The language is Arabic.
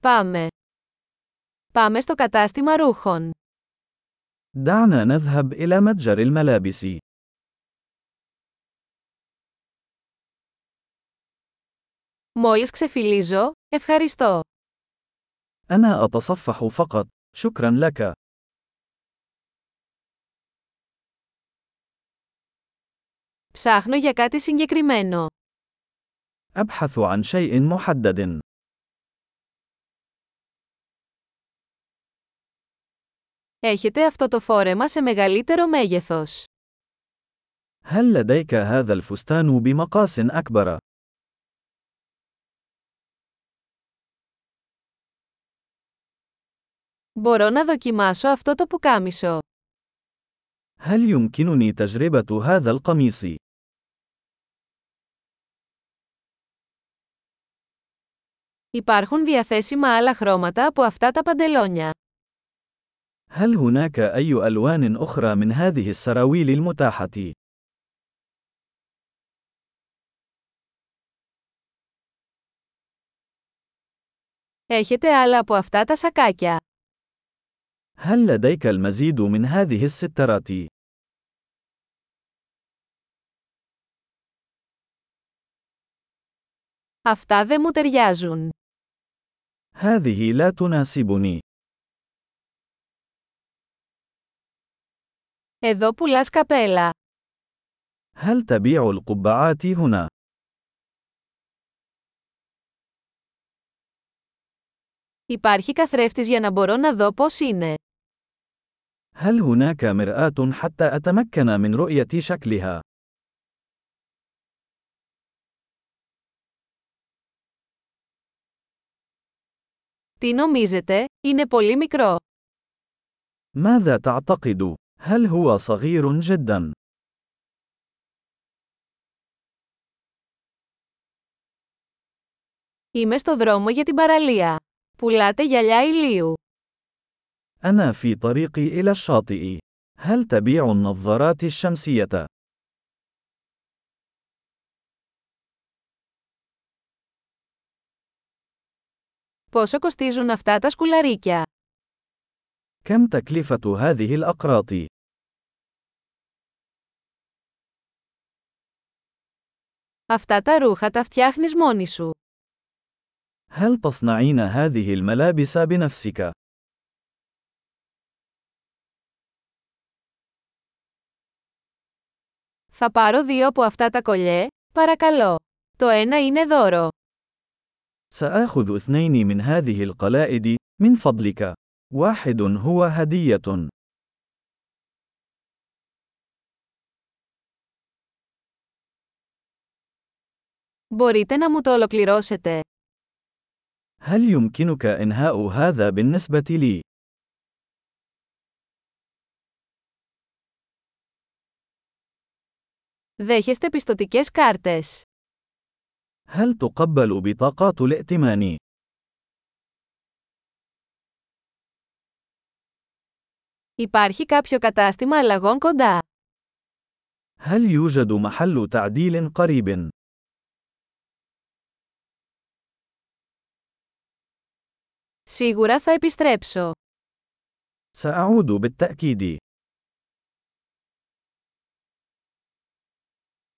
Πάμε. Πάμε στο κατάστημα ρούχων. دعنا نذهب إلى متجر الملابس. Μόλις ξεφυλίζω, ευχαριστώ. أنا أتصفح فقط. شكرا لك. Ψάχνω για κάτι συγκεκριμένο. أبحث عن شيء محدد. Έχετε αυτό το φόρεμα σε μεγαλύτερο μέγεθος. هل لديك هذا الفستان بمقاس أكبر؟ Μπορώ να δοκιμάσω αυτό το πουκάμισο. هل يمكنني تجربة هذا القميص؟ Υπάρχουν διαθέσιμα άλλα χρώματα από αυτά τα παντελόνια. هل هناك أي ألوان أخرى من هذه السراويل المتاحة؟ Έχετε άλλα από αυτά τα σακάκια. هل لديك المزيد من هذه السترات؟ Αυτά δεν μου ταιριάζουν. هذه لا تناسبني. Εδώ πουλάς καπέλα. هل تبيع القبعات هنا؟ Υπάρχει καθρέφτης για να μπορώ να δω πώς είναι. هل هناك مرآة حتى أتمكن من رؤية شكلها؟ Τι νομίζετε, είναι πολύ μικρό. ماذا تعتقد؟ هل هو صغير جدا؟ Είμαι στο δρόμο για την παραλία. Πουλάτε γυαλιά ηλίου. أنا في طريقي إلى الشاطئ. هل تبيع النظارات الشمسية؟ Πόσο κοστίζουν αυτά τα σκουλαρίκια. كم تكلفة هذه الأقراط؟ Αυτά τα ρούχα τα φτιάχνεις μόνη σου. هل تصنعين هذه الملابس بنفسك؟ Θα πάρω δύο από αυτά τα κολλιέ, παρακαλώ. Το ένα είναι δώρο. سآخذ اثنين من هذه القلائد، من فضلك. واحد هو هدية. Μπορείτε να μου το ολοκληρώσετε. هل يمكنك إنهاء هذا بالنسبة لي؟ Δέχεστε πιστοτικές κάρτες. هل تقبل بطاقات الائتمان؟ Υπάρχει κάποιο κατάστημα αλλαγών κοντά. هل يوجد محل تعديل قريب؟ Σίγουρα θα επιστρέψω. سأعود بالتأكيد.